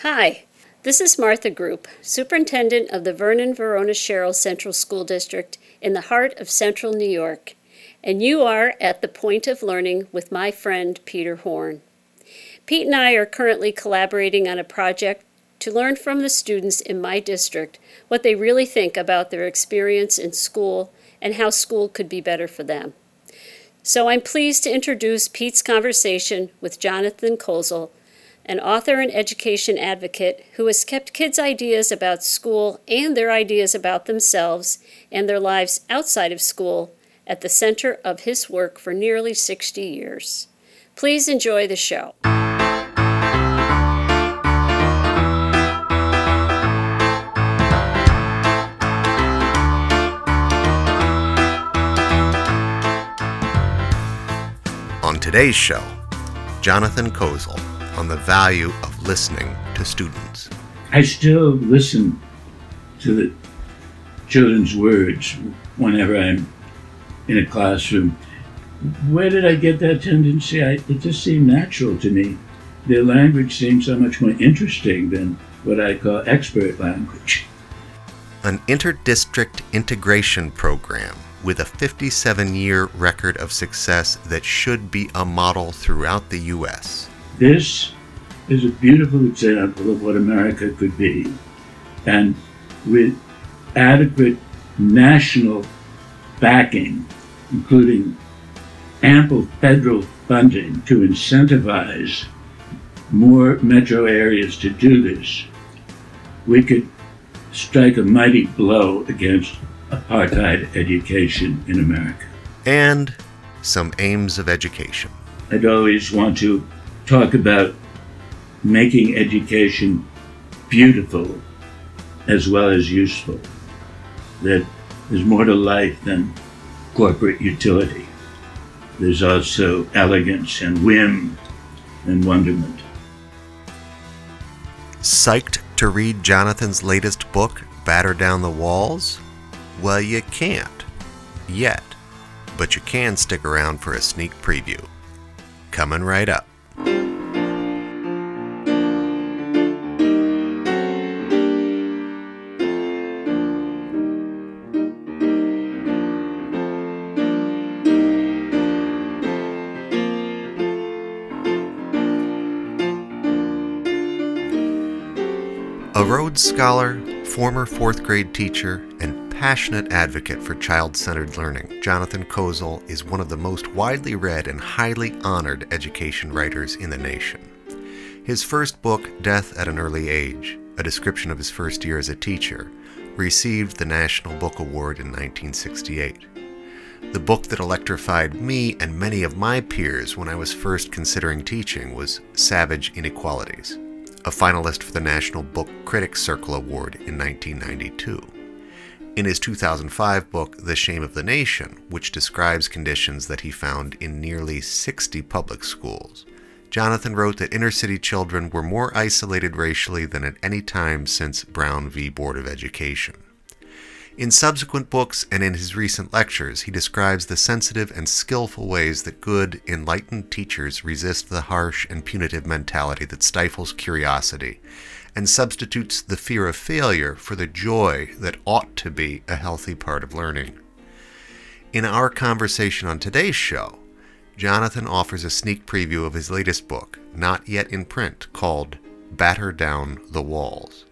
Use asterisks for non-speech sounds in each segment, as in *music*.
Hi, this is Martha Group, Superintendent of the Vernon Verona Sherrill Central School District in the heart of central New York, and you are at the point of learning with my friend Peter Horn. Pete and I are currently collaborating on a project to learn from the students in my district what they really think about their experience in school and how school could be better for them. So I'm pleased to introduce Pete's conversation with Jonathan Kozol, an author and education advocate who has kept kids' ideas about school and their ideas about themselves and their lives outside of school at the center of his work for nearly 60 years. Please enjoy the show. On today's show, Jonathan Kozol on the value of listening to students. I still listen to the children's words whenever I'm in a classroom. Where did I get that tendency? I, it just seemed natural to me. Their language seemed so much more interesting than what I call expert language. An interdistrict integration program with a 57 year record of success that should be a model throughout the U.S. This is a beautiful example of what America could be. And with adequate national backing, including ample federal funding to incentivize more metro areas to do this, we could strike a mighty blow against apartheid education in America. And some aims of education. I'd always want to talk about making education beautiful as well as useful. That there's more to life than corporate utility. There's also elegance and whim and wonderment. Psyched to read Jonathan's latest book, Batter Down the Walls? Well, you can't. Yet. But you can stick around for a sneak preview. Coming right up. A Rhodes Scholar, former fourth grade teacher, and passionate advocate for child centered learning, Jonathan Kozol is one of the most widely read and highly honored education writers in the nation. His first book, Death at an Early Age, a description of his first year as a teacher, received the National Book Award in 1968. The book that electrified me and many of my peers when I was first considering teaching was Savage Inequalities a finalist for the National Book Critics Circle Award in 1992. In his 2005 book, The Shame of the Nation, which describes conditions that he found in nearly 60 public schools, Jonathan wrote that inner city children were more isolated racially than at any time since Brown v. Board of Education. In subsequent books and in his recent lectures, he describes the sensitive and skillful ways that good, enlightened teachers resist the harsh and punitive mentality that stifles curiosity and substitutes the fear of failure for the joy that ought to be a healthy part of learning. In our conversation on today's show, Jonathan offers a sneak preview of his latest book, not yet in print, called Batter Down the Walls.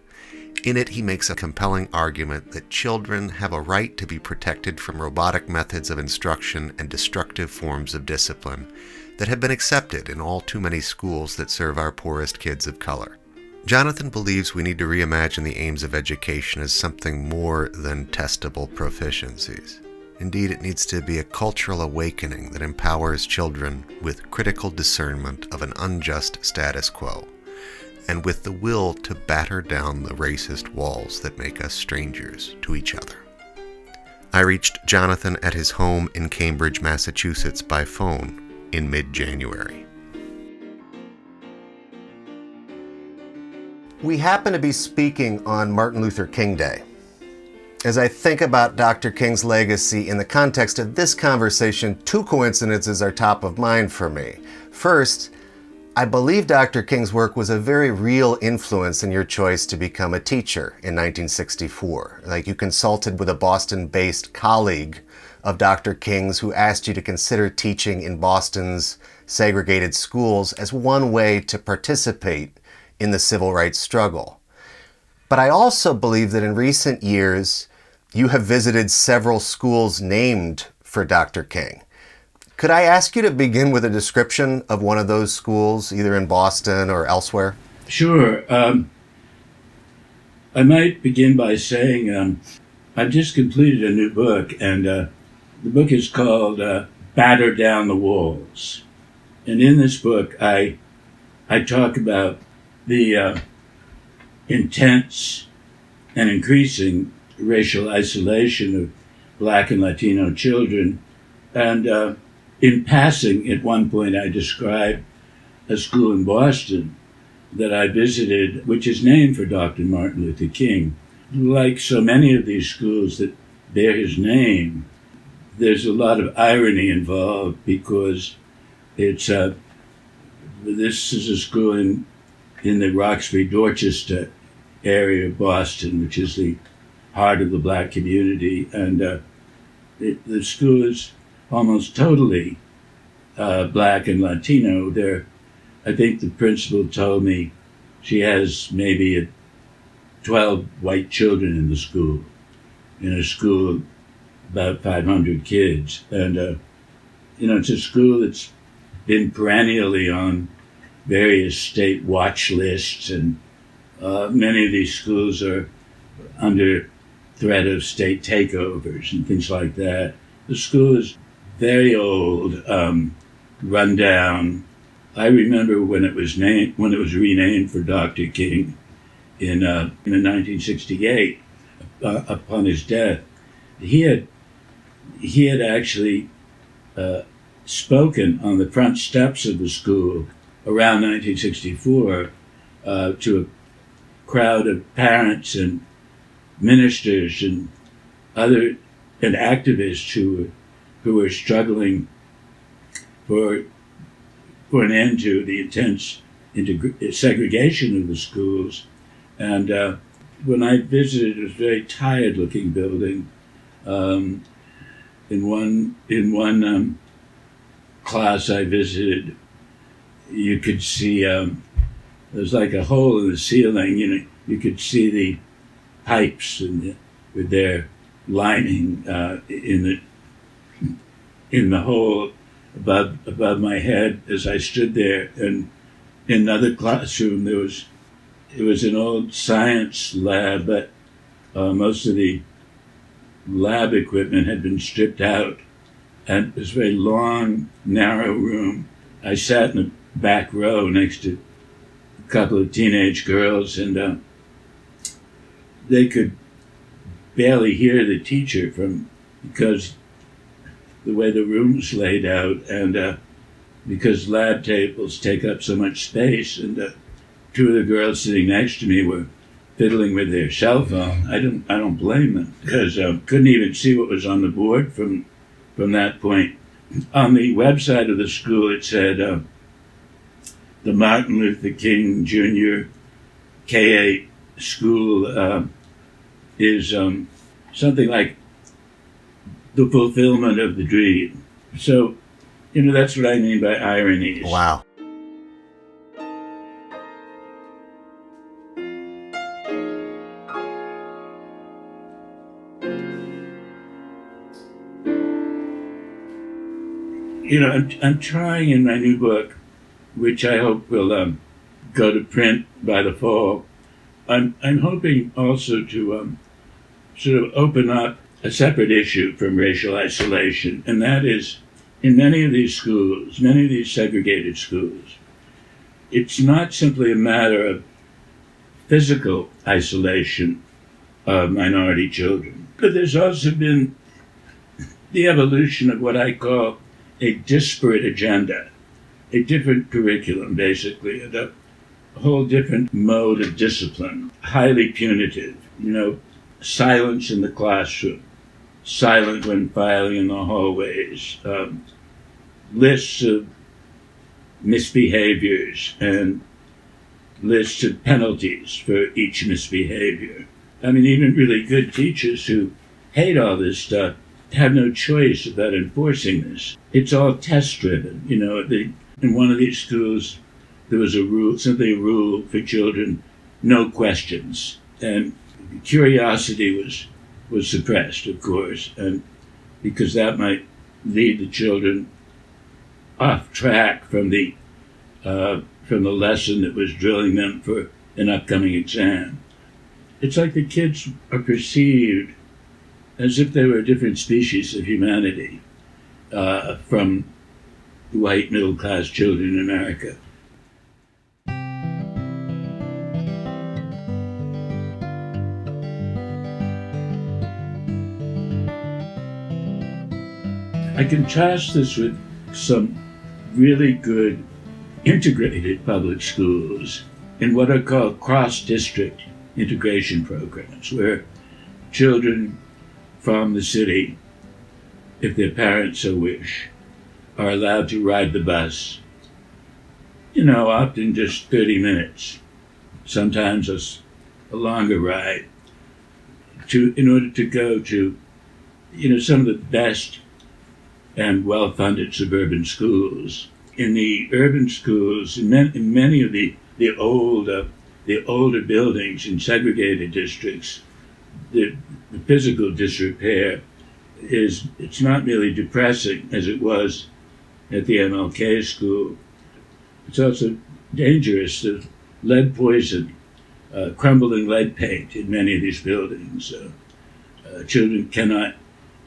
In it, he makes a compelling argument that children have a right to be protected from robotic methods of instruction and destructive forms of discipline that have been accepted in all too many schools that serve our poorest kids of color. Jonathan believes we need to reimagine the aims of education as something more than testable proficiencies. Indeed, it needs to be a cultural awakening that empowers children with critical discernment of an unjust status quo and with the will to batter down the racist walls that make us strangers to each other. I reached Jonathan at his home in Cambridge, Massachusetts by phone in mid January. We happen to be speaking on Martin Luther King Day. As I think about Dr. King's legacy in the context of this conversation, two coincidences are top of mind for me. First, I believe Dr. King's work was a very real influence in your choice to become a teacher in 1964. Like you consulted with a Boston based colleague of Dr. King's who asked you to consider teaching in Boston's segregated schools as one way to participate in the civil rights struggle. But I also believe that in recent years, you have visited several schools named for Dr. King. Could I ask you to begin with a description of one of those schools, either in Boston or elsewhere? Sure. Um, I might begin by saying um, I've just completed a new book, and uh, the book is called uh, Batter Down the Walls. And in this book, I, I talk about the uh, intense and increasing racial isolation of black and Latino children. And uh, in passing, at one point, I described a school in Boston that I visited, which is named for Dr. Martin Luther King. Like so many of these schools that bear his name, there's a lot of irony involved because it's a, uh, this is a school in, in the Roxbury, Dorchester area of Boston, which is the heart of the black community. And uh, it, the school is almost totally uh, black and Latino. There, I think the principal told me she has maybe a, 12 white children in the school, in a school of about 500 kids. And, uh, you know, it's a school that's been perennially on various state watch lists, and uh, many of these schools are under threat of state takeovers and things like that. The school is very old, um, run down. I remember when it was named, when it was renamed for Dr. King in, uh, in 1968, uh, upon his death. He had he had actually uh, spoken on the front steps of the school around 1964 uh, to a crowd of parents and ministers and other and activists who were, who were struggling for for an end to the intense integ- segregation of the schools. And uh, when I visited, it was a very tired-looking building. Um, in one in one um, class I visited, you could see um, there's like a hole in the ceiling. You know, you could see the pipes and the, with their lining uh, in the in the hole above above my head as I stood there. And in another classroom, there was it was an old science lab, but uh, most of the lab equipment had been stripped out, and it was a very long, narrow room. I sat in the back row next to a couple of teenage girls, and uh, they could barely hear the teacher from because the way the room's laid out, and uh, because lab tables take up so much space, and uh, two of the girls sitting next to me were fiddling with their cell phone. I don't I don't blame them because um, couldn't even see what was on the board from from that point. On the website of the school, it said uh, the Martin Luther King Jr. K-8 school uh, is um, something like the fulfillment of the dream. So, you know, that's what I mean by ironies. Wow. you know, I'm, I'm trying in my new book, which I hope will um, go to print by the fall. I'm, I'm hoping also to um, sort of open up a separate issue from racial isolation, and that is in many of these schools, many of these segregated schools, it's not simply a matter of physical isolation of minority children, but there's also been the evolution of what I call a disparate agenda, a different curriculum, basically, a whole different mode of discipline, highly punitive, you know, silence in the classroom, silent when filing in the hallways, um, lists of misbehaviors and lists of penalties for each misbehavior. I mean, even really good teachers who hate all this stuff have no choice about enforcing this. It's all test driven. You know, in one of these schools, there was a rule, simply a rule for children, no questions. And curiosity was, was suppressed, of course, and because that might lead the children off track from the, uh, from the lesson that was drilling them for an upcoming exam. It's like the kids are perceived as if they were a different species of humanity uh, from white middle class children in America. I contrast this with some really good integrated public schools in what are called cross district integration programs, where children from the city, if their parents so wish, are allowed to ride the bus. You know, often just 30 minutes, sometimes a, a longer ride, to, in order to go to, you know, some of the best and well funded suburban schools. In the urban schools, in, man, in many of the, the old uh, the older buildings in segregated districts, the, the physical disrepair is it's not merely depressing as it was at the MLK school. It's also dangerous. The lead poison, uh, crumbling lead paint in many of these buildings. Uh, uh, children cannot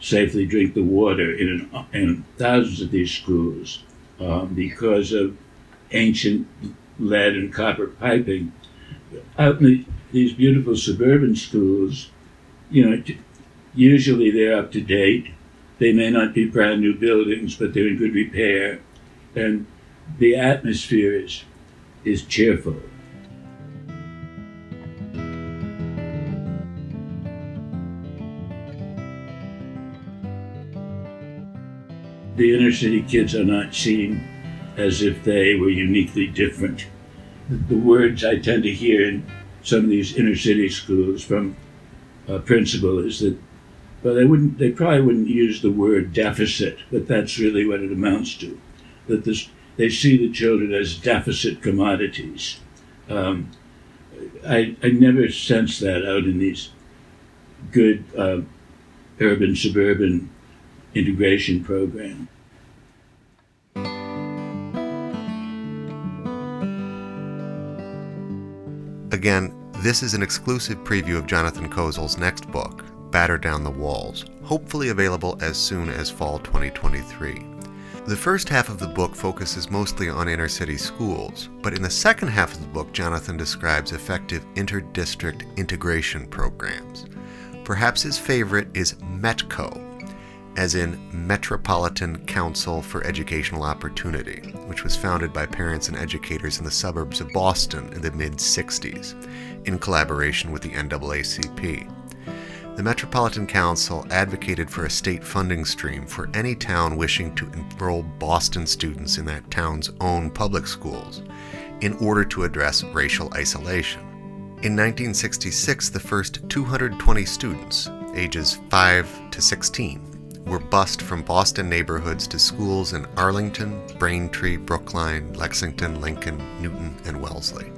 safely drink the water in, an, in thousands of these schools um, because of ancient lead and copper piping. Out in the, these beautiful suburban schools, you know, usually they're up to date. They may not be brand new buildings, but they're in good repair, and the atmosphere is is cheerful. The inner city kids are not seen as if they were uniquely different. The words I tend to hear in some of these inner city schools from a principal is that, well, they wouldn't, they probably wouldn't use the word deficit, but that's really what it amounts to. That this, they see the children as deficit commodities. Um, I, I never sense that out in these good uh, urban suburban integration program. Again, this is an exclusive preview of Jonathan Kozol's next book, Batter Down the Walls, hopefully available as soon as fall 2023. The first half of the book focuses mostly on inner city schools, but in the second half of the book, Jonathan describes effective inter-district integration programs. Perhaps his favorite is METCO, as in Metropolitan Council for Educational Opportunity, which was founded by parents and educators in the suburbs of Boston in the mid 60s, in collaboration with the NAACP. The Metropolitan Council advocated for a state funding stream for any town wishing to enroll Boston students in that town's own public schools in order to address racial isolation. In 1966, the first 220 students, ages 5 to 16, were bused from Boston neighborhoods to schools in Arlington, Braintree, Brookline, Lexington, Lincoln, Newton, and Wellesley.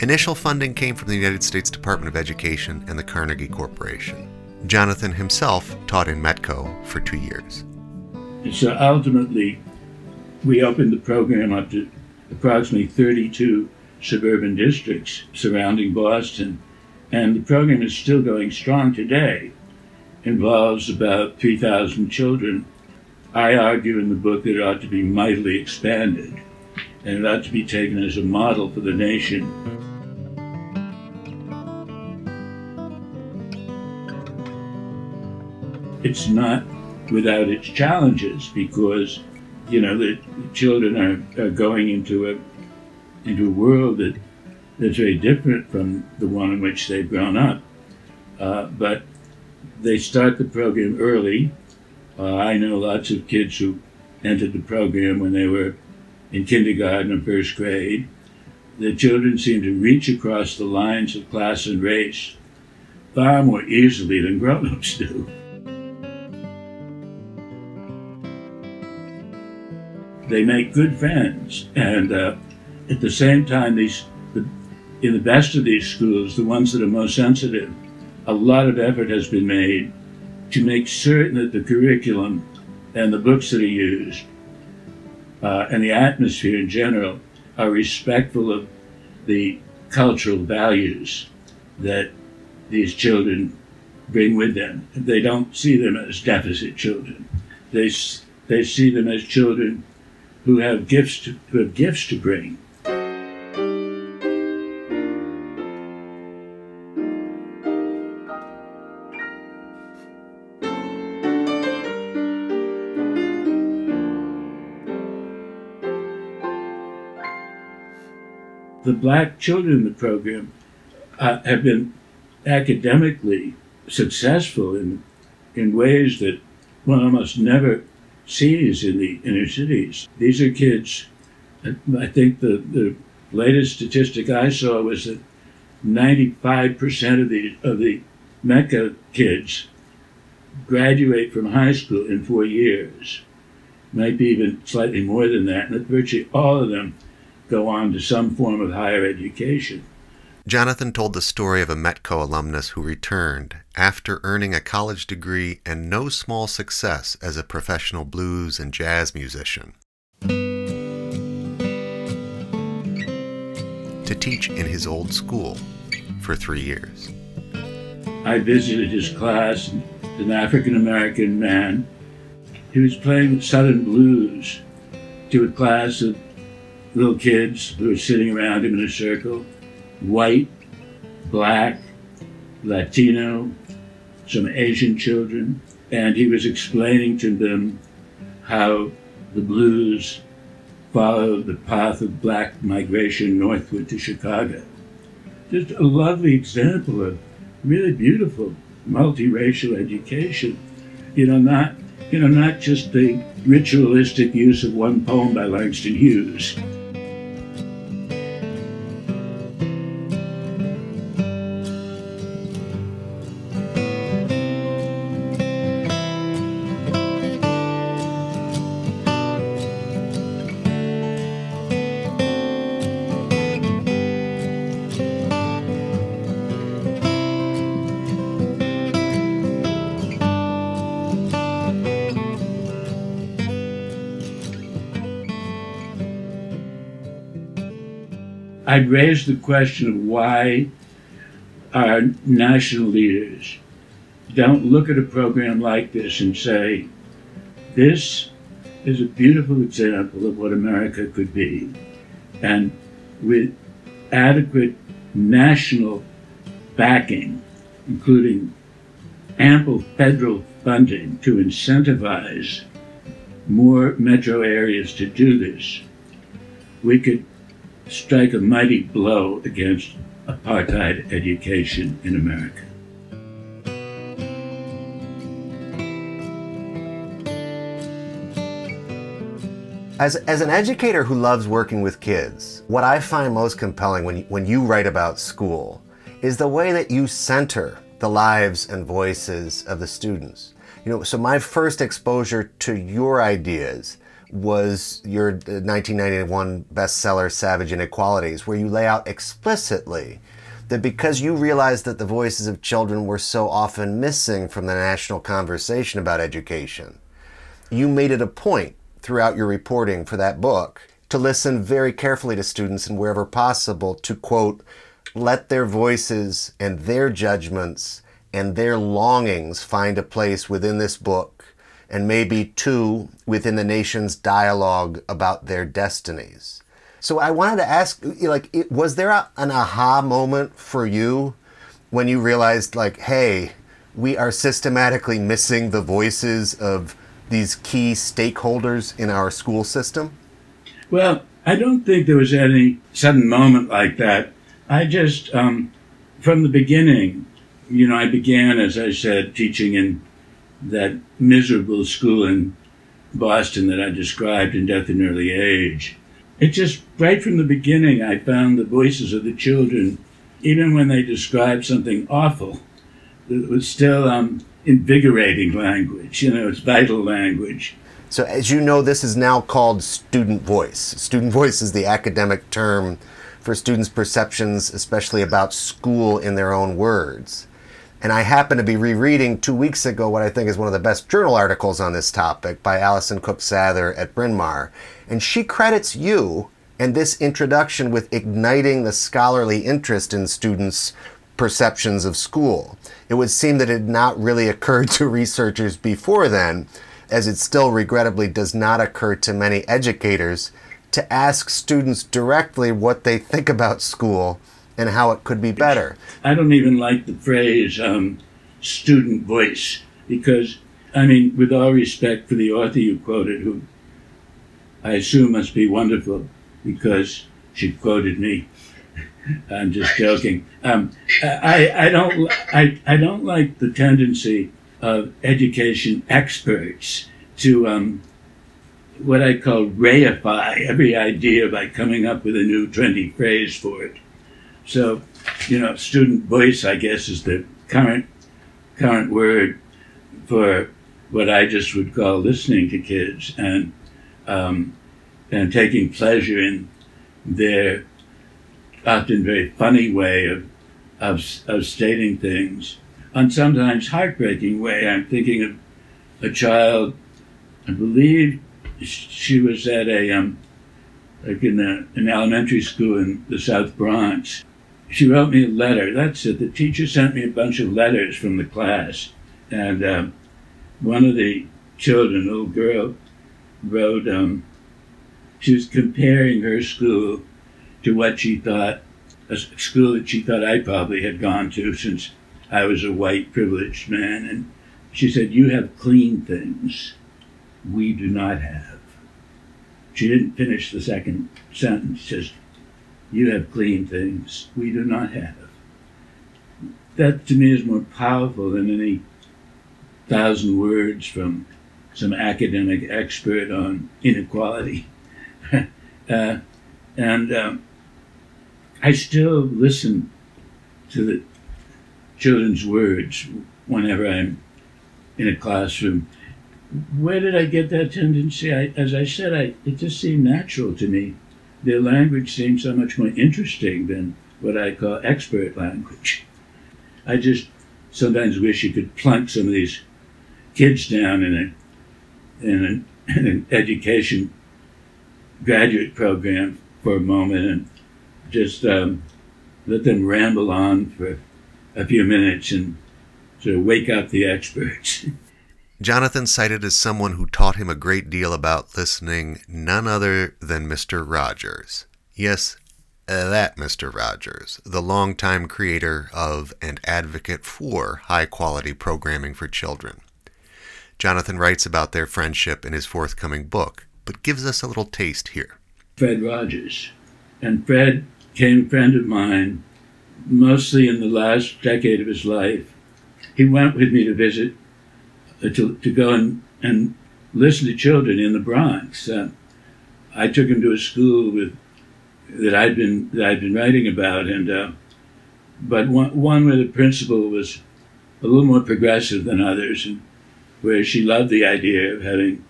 Initial funding came from the United States Department of Education and the Carnegie Corporation. Jonathan himself taught in Metco for two years. And So ultimately, we opened the program up to approximately 32 suburban districts surrounding Boston, and the program is still going strong today involves about 3,000 children. I argue in the book that it ought to be mightily expanded and it ought to be taken as a model for the nation. It's not without its challenges because, you know, the children are, are going into a into a world that that's very different from the one in which they've grown up. Uh, but they start the program early. Uh, I know lots of kids who entered the program when they were in kindergarten or first grade, the children seem to reach across the lines of class and race far more easily than grown ups do. They make good friends, and uh, at the same time, these the, in the best of these schools, the ones that are most sensitive, a lot of effort has been made to make certain that the curriculum and the books that are used uh, and the atmosphere in general are respectful of the cultural values that these children bring with them. They don't see them as deficit children. They, they see them as children who have gifts to, who have gifts to bring. Black children in the program uh, have been academically successful in in ways that one almost never sees in the inner cities. These are kids. I think the, the latest statistic I saw was that 95% of the of the Metco kids graduate from high school in four years. Might be even slightly more than that, and virtually all of them go on to some form of higher education. Jonathan told the story of a Metco alumnus who returned after earning a college degree and no small success as a professional blues and jazz musician. To teach in his old school for three years. I visited his class, an African American man. He was playing Southern blues to a class of little kids who were sitting around him in a circle white, black, Latino, some Asian children, and he was explaining to them how the blues followed the path of black migration northward to Chicago. Just a lovely example of really beautiful multiracial education. You know, not you know, not just the ritualistic use of one poem by Langston Hughes. I'd raise the question of why our national leaders don't look at a program like this and say, this is a beautiful example of what America could be. And with adequate national backing, including ample federal funding to incentivize more metro areas to do this, we could strike a mighty blow against apartheid education in America. As, as an educator who loves working with kids, what I find most compelling when, when you write about school is the way that you center the lives and voices of the students. You know, so my first exposure to your ideas was your uh, 1991 bestseller Savage Inequalities, where you lay out explicitly that because you realized that the voices of children were so often missing from the national conversation about education, you made it a point throughout your reporting for that book to listen very carefully to students and wherever possible to quote, let their voices and their judgments and their longings find a place within this book and maybe two within the nation's dialogue about their destinies. So I wanted to ask, like, was there a, an aha moment for you when you realized, like, hey, we are systematically missing the voices of these key stakeholders in our school system? Well, I don't think there was any sudden moment like that. I just, um, from the beginning, you know, I began, as I said, teaching in that miserable school in Boston that I described in Death in Early Age. it just right from the beginning, I found the voices of the children, even when they described something awful, it was still um, invigorating language. You know, it's vital language. So, as you know, this is now called student voice. Student voice is the academic term for students' perceptions, especially about school in their own words. And I happen to be rereading two weeks ago what I think is one of the best journal articles on this topic by Alison Cook-Sather at Bryn Mawr. And she credits you and this introduction with igniting the scholarly interest in students' perceptions of school. It would seem that it had not really occurred to researchers before then, as it still regrettably does not occur to many educators to ask students directly what they think about school and how it could be better. I don't even like the phrase um, student voice because, I mean, with all respect for the author you quoted, who I assume must be wonderful because she quoted me. *laughs* I'm just joking. Um, I, I don't I, I don't like the tendency of education experts to um, what I call reify every idea by coming up with a new trendy phrase for it. So, you know, student voice, I guess, is the current current word for what I just would call listening to kids and um, and taking pleasure in their often very funny way of, of, of stating things, and sometimes heartbreaking way. I'm thinking of a child, I believe she was at a, um, like in a, an elementary school in the South Bronx. She wrote me a letter. That's it. The teacher sent me a bunch of letters from the class. And um, one of the children, a little girl, wrote, um, she was comparing her school to what she thought a school that she thought I probably had gone to since I was a white privileged man. And she said, You have clean things we do not have. She didn't finish the second sentence, just, You have clean things we do not have. That to me is more powerful than any thousand words from some academic expert on inequality. *laughs* uh, and um, I still listen to the children's words whenever I'm in a classroom. Where did I get that tendency? I, as I said, I, it just seemed natural to me. Their language seemed so much more interesting than what I call expert language. I just sometimes wish you could plunk some of these kids down in a in an, *laughs* in an education graduate program for a moment and just um, let them ramble on for a few minutes and sort of wake up the experts. *laughs* Jonathan cited as someone who taught him a great deal about listening none other than Mr. Rogers. Yes, uh, that Mr. Rogers, the longtime creator of and advocate for high quality programming for children. Jonathan writes about their friendship in his forthcoming book, but gives us a little taste here. Fred Rogers. And Fred became a friend of mine mostly in the last decade of his life. He went with me to visit, to, to go and, and listen to children in the Bronx. Uh, I took him to a school with that I'd been that I'd been writing about, and uh, but one, one where the principal was a little more progressive than others, and where she loved the idea of having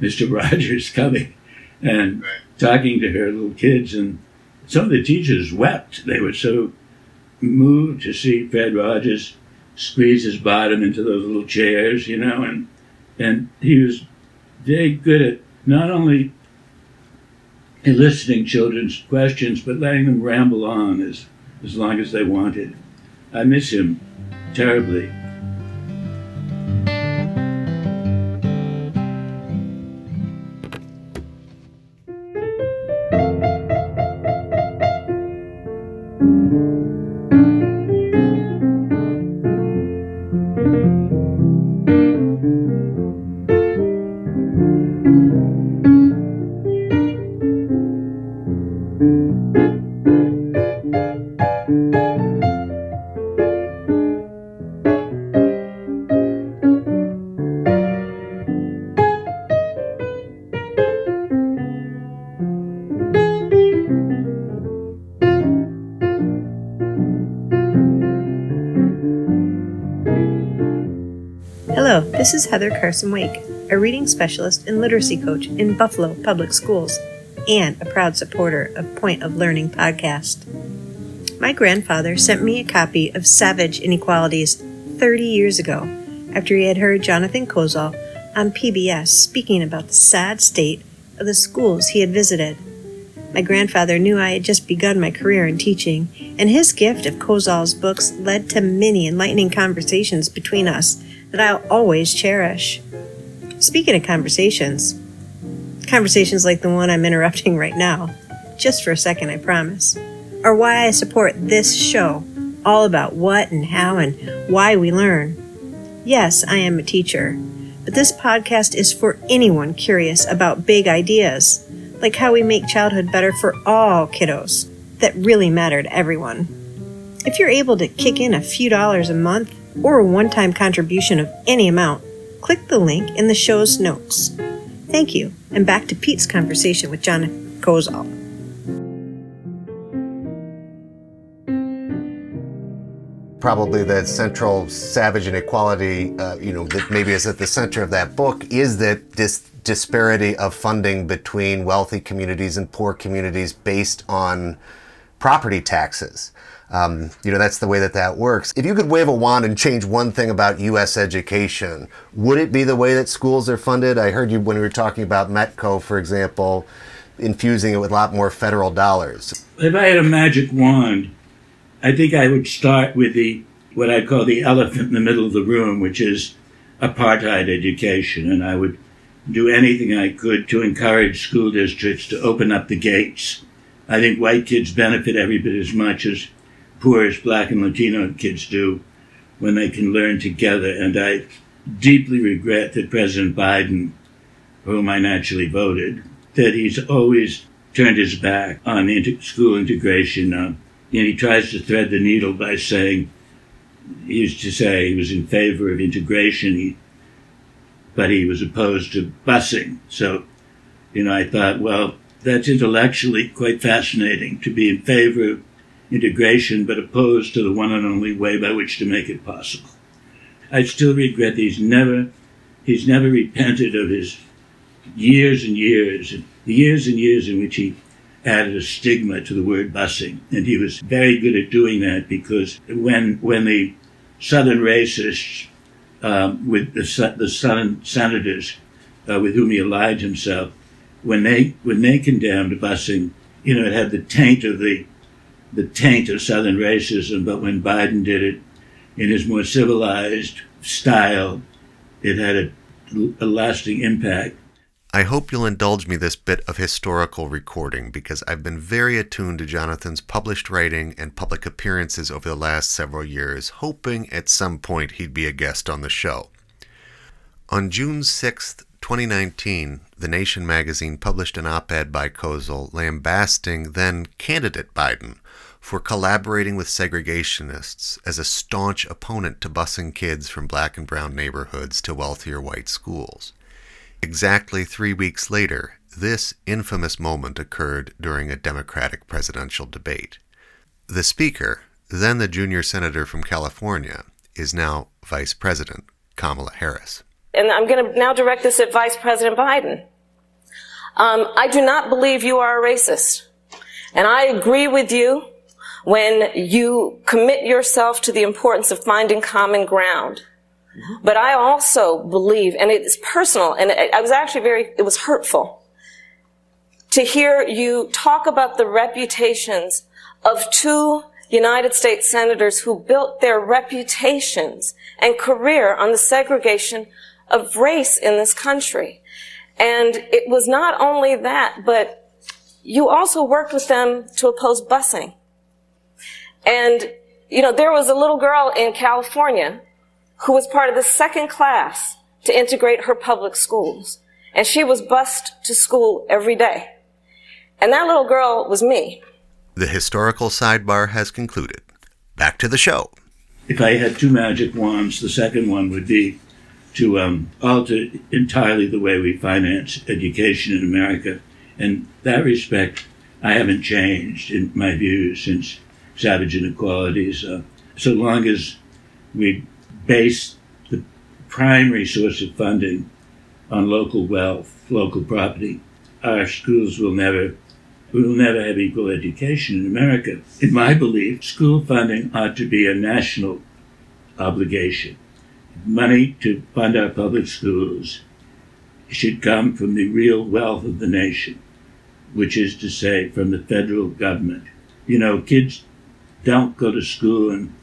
Mr. *laughs* Rogers coming and talking to her little kids, and some of the teachers wept. They were so moved to see Fred Rogers squeeze his bottom into those little chairs, you know, and and he was very good at not only eliciting children's questions, but letting them ramble on as, as long as they wanted. I miss him terribly. This is Heather Carson Wake, a reading specialist and literacy coach in Buffalo Public Schools, and a proud supporter of Point of Learning podcast. My grandfather sent me a copy of Savage Inequalities 30 years ago after he had heard Jonathan Kozol on PBS speaking about the sad state of the schools he had visited. My grandfather knew I had just begun my career in teaching, and his gift of Kozol's books led to many enlightening conversations between us that I'll always cherish. Speaking of conversations, conversations like the one I'm interrupting right now, just for a second, I promise, are why I support this show, all about what and how and why we learn. Yes, I am a teacher, but this podcast is for anyone curious about big ideas like how we make childhood better for all kiddos that really matter to everyone. If you're able to kick in a few dollars a month or a one time contribution of any amount, click the link in the show's notes. Thank you, and back to Pete's conversation with John Kozol. probably the central savage inequality, uh, you know, that maybe is at the center of that book is that this disparity of funding between wealthy communities and poor communities based on property taxes. Um, you know, that's the way that that works. If you could wave a wand and change one thing about U.S. education, would it be the way that schools are funded? I heard you when we were talking about Metco, for example, infusing it with a lot more federal dollars. If I had a magic wand, I think I would start with the what I call the elephant in the middle of the room, which is apartheid education, and I would do anything I could to encourage school districts to open up the gates. I think white kids benefit every bit as much as poor as black and Latino kids do when they can learn together. And I deeply regret that President Biden, whom I naturally voted, that he's always turned his back on inter- school integration. Uh, and he tries to thread the needle by saying, he used to say he was in favor of integration, he, but he was opposed to busing. So, you know, I thought, well, that's intellectually quite fascinating to be in favor of integration, but opposed to the one and only way by which to make it possible. I still regret he's never, he's never repented of his years and years, the years and years in which he added a stigma to the word busing. And he was very good at doing that because when, when the Southern racists, um, with the, the Southern senators uh, with whom he allied himself, when they, when they condemned busing, you know, it had the taint of the, the taint of Southern racism, but when Biden did it in his more civilized style, it had a, a lasting impact. I hope you'll indulge me this bit of historical recording because I've been very attuned to Jonathan's published writing and public appearances over the last several years, hoping at some point he'd be a guest on the show. On June 6, 2019, The Nation magazine published an op ed by Kozol lambasting then candidate Biden for collaborating with segregationists as a staunch opponent to busing kids from black and brown neighborhoods to wealthier white schools. Exactly three weeks later, this infamous moment occurred during a Democratic presidential debate. The Speaker, then the junior senator from California, is now Vice President Kamala Harris. And I'm going to now direct this at Vice President Biden. Um, I do not believe you are a racist. And I agree with you when you commit yourself to the importance of finding common ground but I also believe, and it's personal, and I was actually very, it was hurtful to hear you talk about the reputations of two United States senators who built their reputations and career on the segregation of race in this country. And it was not only that, but you also worked with them to oppose busing. And, you know, there was a little girl in California who was part of the second class to integrate her public schools. And she was bused to school every day. And that little girl was me. The historical sidebar has concluded. Back to the show. If I had two magic wands, the second one would be to um, alter entirely the way we finance education in America. In that respect, I haven't changed in my views since savage inequalities. Uh, so long as we base the primary source of funding on local wealth, local property, our schools will never we will never have equal education in America. In my belief, school funding ought to be a national obligation. Money to fund our public schools should come from the real wealth of the nation, which is to say, from the federal government. You know, kids don't go to school and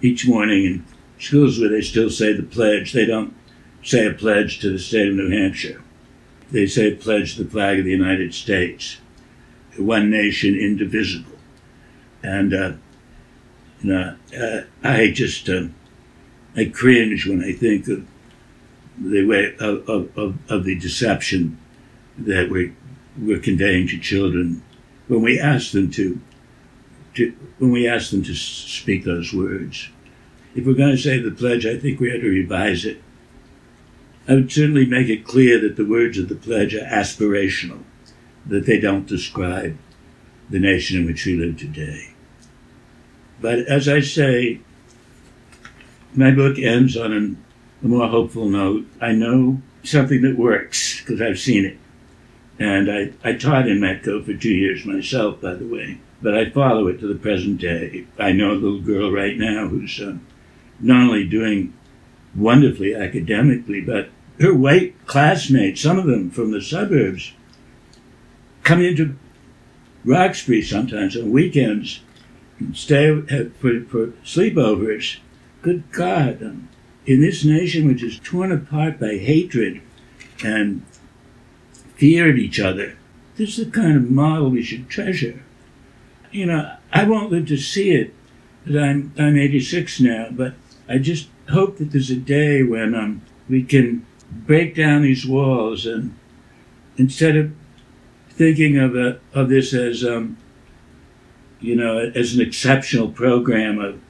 each morning in schools where they still say the pledge, they don't say a pledge to the state of New Hampshire. They say a pledge to the flag of the United States one nation indivisible. And, uh, you know, uh, I just, uh, I cringe when I think of the way of, of, of, the deception that we're, we're conveying to children when we ask them to, to when we ask them to speak those words. If we're going to say the pledge, I think we ought to revise it. I would certainly make it clear that the words of the pledge are aspirational that they don't describe the nation in which we live today. But as I say, my book ends on an, a more hopeful note. I know something that works because I've seen it. And I, I taught in Metco for two years myself, by the way, but I follow it to the present day. I know a little girl right now who's uh, not only doing wonderfully academically, but her white classmates, some of them from the suburbs, come into Roxbury sometimes on weekends and stay for, for sleepovers. Good God, um, in this nation which is torn apart by hatred and fear of each other, this is the kind of model we should treasure. You know, I won't live to see it, I'm, I'm 86 now, but I just hope that there's a day when um, we can break down these walls and instead of thinking of a, of this as um, you know as an exceptional program of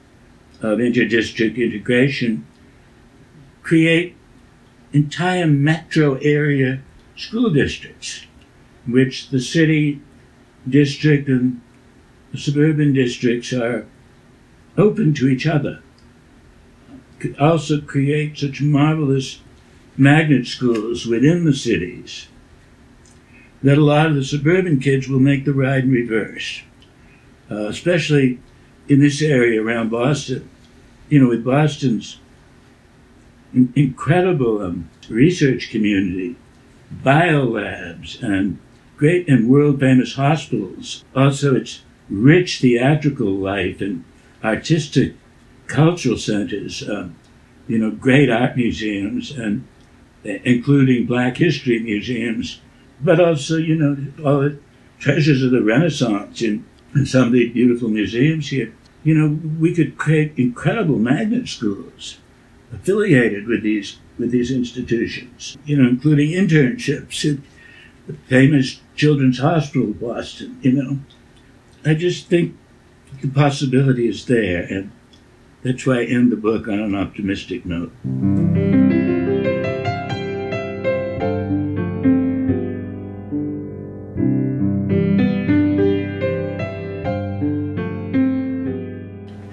of interdistrict integration, create entire metro area school districts, which the city district and suburban districts are open to each other. Could also create such marvelous magnet schools within the cities that a lot of the suburban kids will make the ride in reverse, uh, especially in this area around Boston. You know, with Boston's in- incredible um, research community, biolabs, and great and world famous hospitals. Also, its rich theatrical life and artistic cultural centers. Um, you know, great art museums and uh, including Black History museums but also, you know, all the treasures of the Renaissance in, in some of the beautiful museums here. You know, we could create incredible magnet schools affiliated with these with these institutions. You know, including internships at the famous Children's Hospital of Boston. You know, I just think the possibility is there, and that's why I end the book on an optimistic note.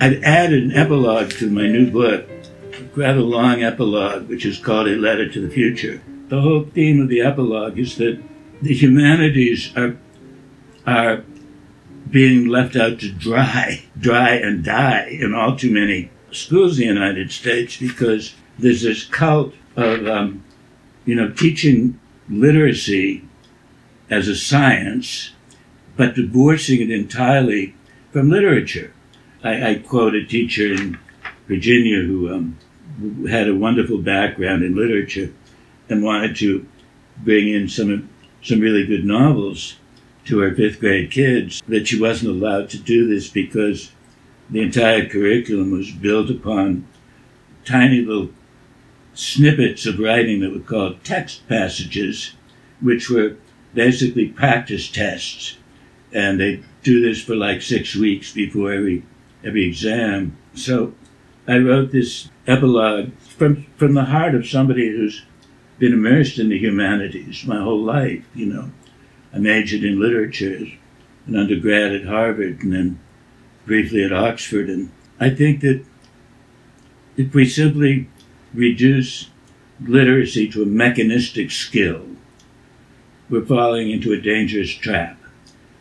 I've added an epilogue to my new book, a rather long epilogue, which is called A Letter to the Future. The whole theme of the epilogue is that the humanities are, are being left out to dry, *laughs* dry and die in all too many schools in the United States because there's this cult of, um, you know, teaching literacy as a science, but divorcing it entirely from literature. I, I quote a teacher in Virginia who um, had a wonderful background in literature and wanted to bring in some some really good novels to her fifth grade kids, that she wasn't allowed to do this because the entire curriculum was built upon tiny little snippets of writing that were called text passages, which were basically practice tests. And they do this for like six weeks before every every exam. So I wrote this epilogue from from the heart of somebody who's been immersed in the humanities my whole life. You know, I majored in literature, an undergrad at Harvard, and then briefly at Oxford. And I think that if we simply reduce literacy to a mechanistic skill, we're falling into a dangerous trap.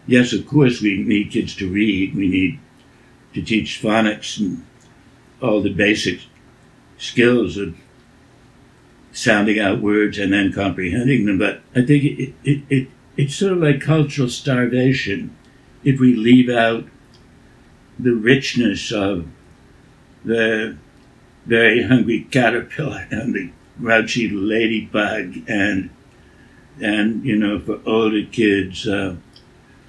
Yes, of course, we need kids to read. We need to teach phonics and all the basic skills of sounding out words and then comprehending them. But I think it, it, it, it's sort of like cultural starvation. If we leave out the richness of the very hungry caterpillar *laughs* and the grouchy ladybug and and you know for older kids uh,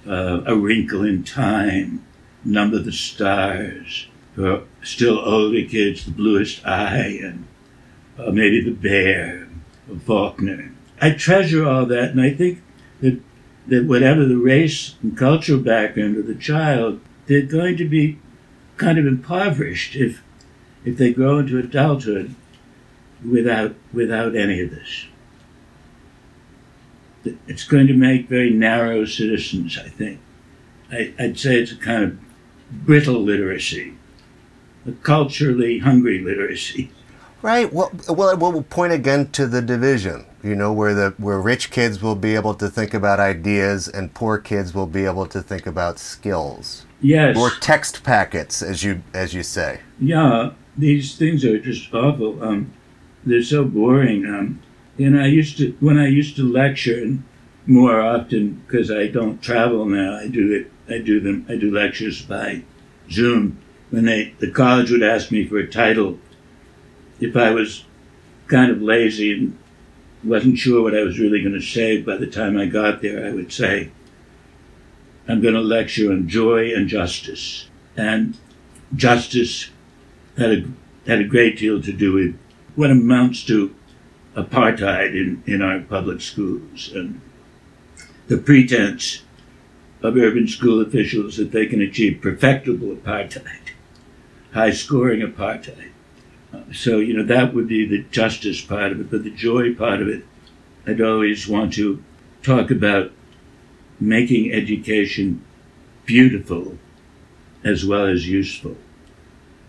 uh, a wrinkle in time number the stars. For still older kids the bluest eye and uh, maybe the bear of faulkner. I treasure all that and i think that that whatever the race and cultural background of the child they're going to be kind of impoverished if if they grow into adulthood without without any of this. It's going to make very narrow citizens, I think. I, would say it's a kind of brittle literacy, a culturally hungry literacy. Right. Well, well, we'll point again to the division. You know, where the where rich kids will be able to think about ideas, and poor kids will be able to think about skills. Yes. Or text packets, as you as you say. Yeah, these things are just awful. Um, they're so boring. Um, and I used to when I used to lecture more often because I don't travel now. I do it. I do them. I do lectures by Zoom. When they the college would ask me for a title, if I was kind of lazy and wasn't sure what I was really going to say by the time I got there, I would say, I'm going to lecture on joy and justice. And justice had a, had a great deal to do with what amounts to apartheid in, in our public schools and the pretense of urban school officials that they can achieve perfectible apartheid, high scoring apartheid. So, you know, that would be the justice part of it, but the joy part of it, I'd always want to talk about making education beautiful as well as useful.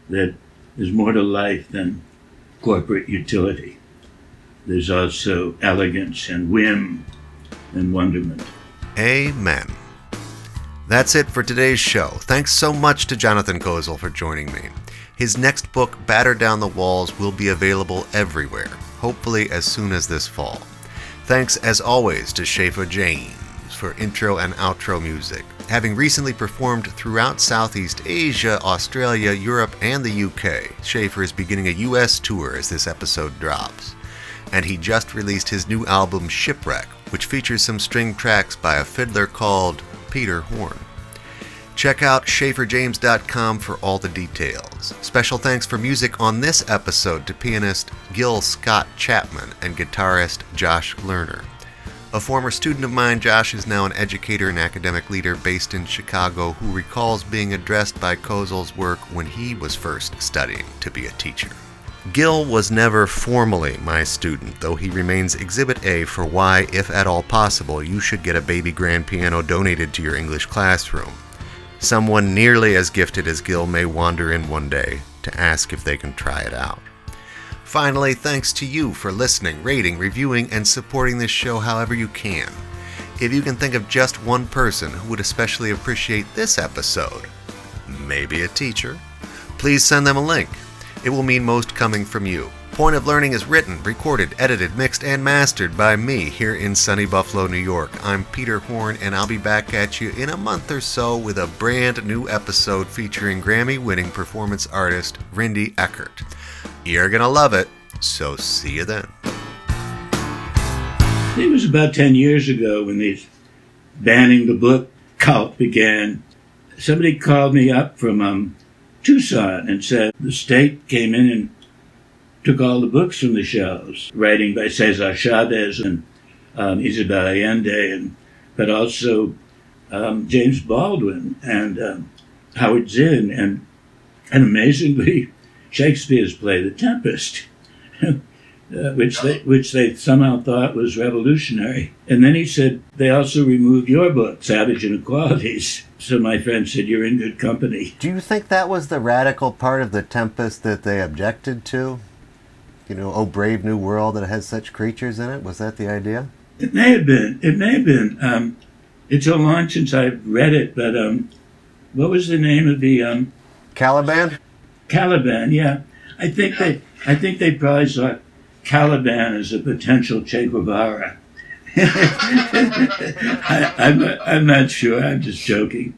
That there's more to life than corporate utility. There's also elegance and whim and wonderment. Amen. That's it for today's show. Thanks so much to Jonathan Kozol for joining me. His next book, Batter Down the Walls, will be available everywhere, hopefully as soon as this fall. Thanks as always to Schaefer James for intro and outro music. Having recently performed throughout Southeast Asia, Australia, Europe, and the UK, Schaefer is beginning a US tour as this episode drops. And he just released his new album Shipwreck, which features some string tracks by a fiddler called Peter Horn. Check out SchaeferJames.com for all the details. Special thanks for music on this episode to pianist Gil Scott Chapman and guitarist Josh Lerner. A former student of mine, Josh is now an educator and academic leader based in Chicago who recalls being addressed by Kozol's work when he was first studying to be a teacher. Gil was never formally my student, though he remains Exhibit A for why, if at all possible, you should get a baby grand piano donated to your English classroom. Someone nearly as gifted as Gil may wander in one day to ask if they can try it out. Finally, thanks to you for listening, rating, reviewing, and supporting this show however you can. If you can think of just one person who would especially appreciate this episode, maybe a teacher, please send them a link. It will mean most coming from you. Point of Learning is written, recorded, edited, mixed, and mastered by me here in sunny Buffalo, New York. I'm Peter Horn, and I'll be back at you in a month or so with a brand new episode featuring Grammy winning performance artist Rinde Eckert. You're going to love it. So see you then. It was about 10 years ago when the banning the book cult began. Somebody called me up from um, Tucson and said the state came in and took all the books from the shelves, writing by Cesar Chavez and um, Isabel Allende, and but also um, James Baldwin and um, Howard Zinn, and and amazingly, *laughs* Shakespeare's play, The Tempest, *laughs* uh, which they which they somehow thought was revolutionary. And then he said they also removed your book, Savage Inequalities. *laughs* So my friend said, "You're in good company." Do you think that was the radical part of The Tempest that they objected to? You know, oh brave new world that has such creatures in it? Was that the idea? It may have been. It may have been. Um, it's so long since I've read it, but um, what was the name of the um, Caliban? Caliban? Yeah, I think they. I think they probably saw Caliban as a potential Che Guevara. *laughs* I, I'm, I'm not sure. I'm just joking.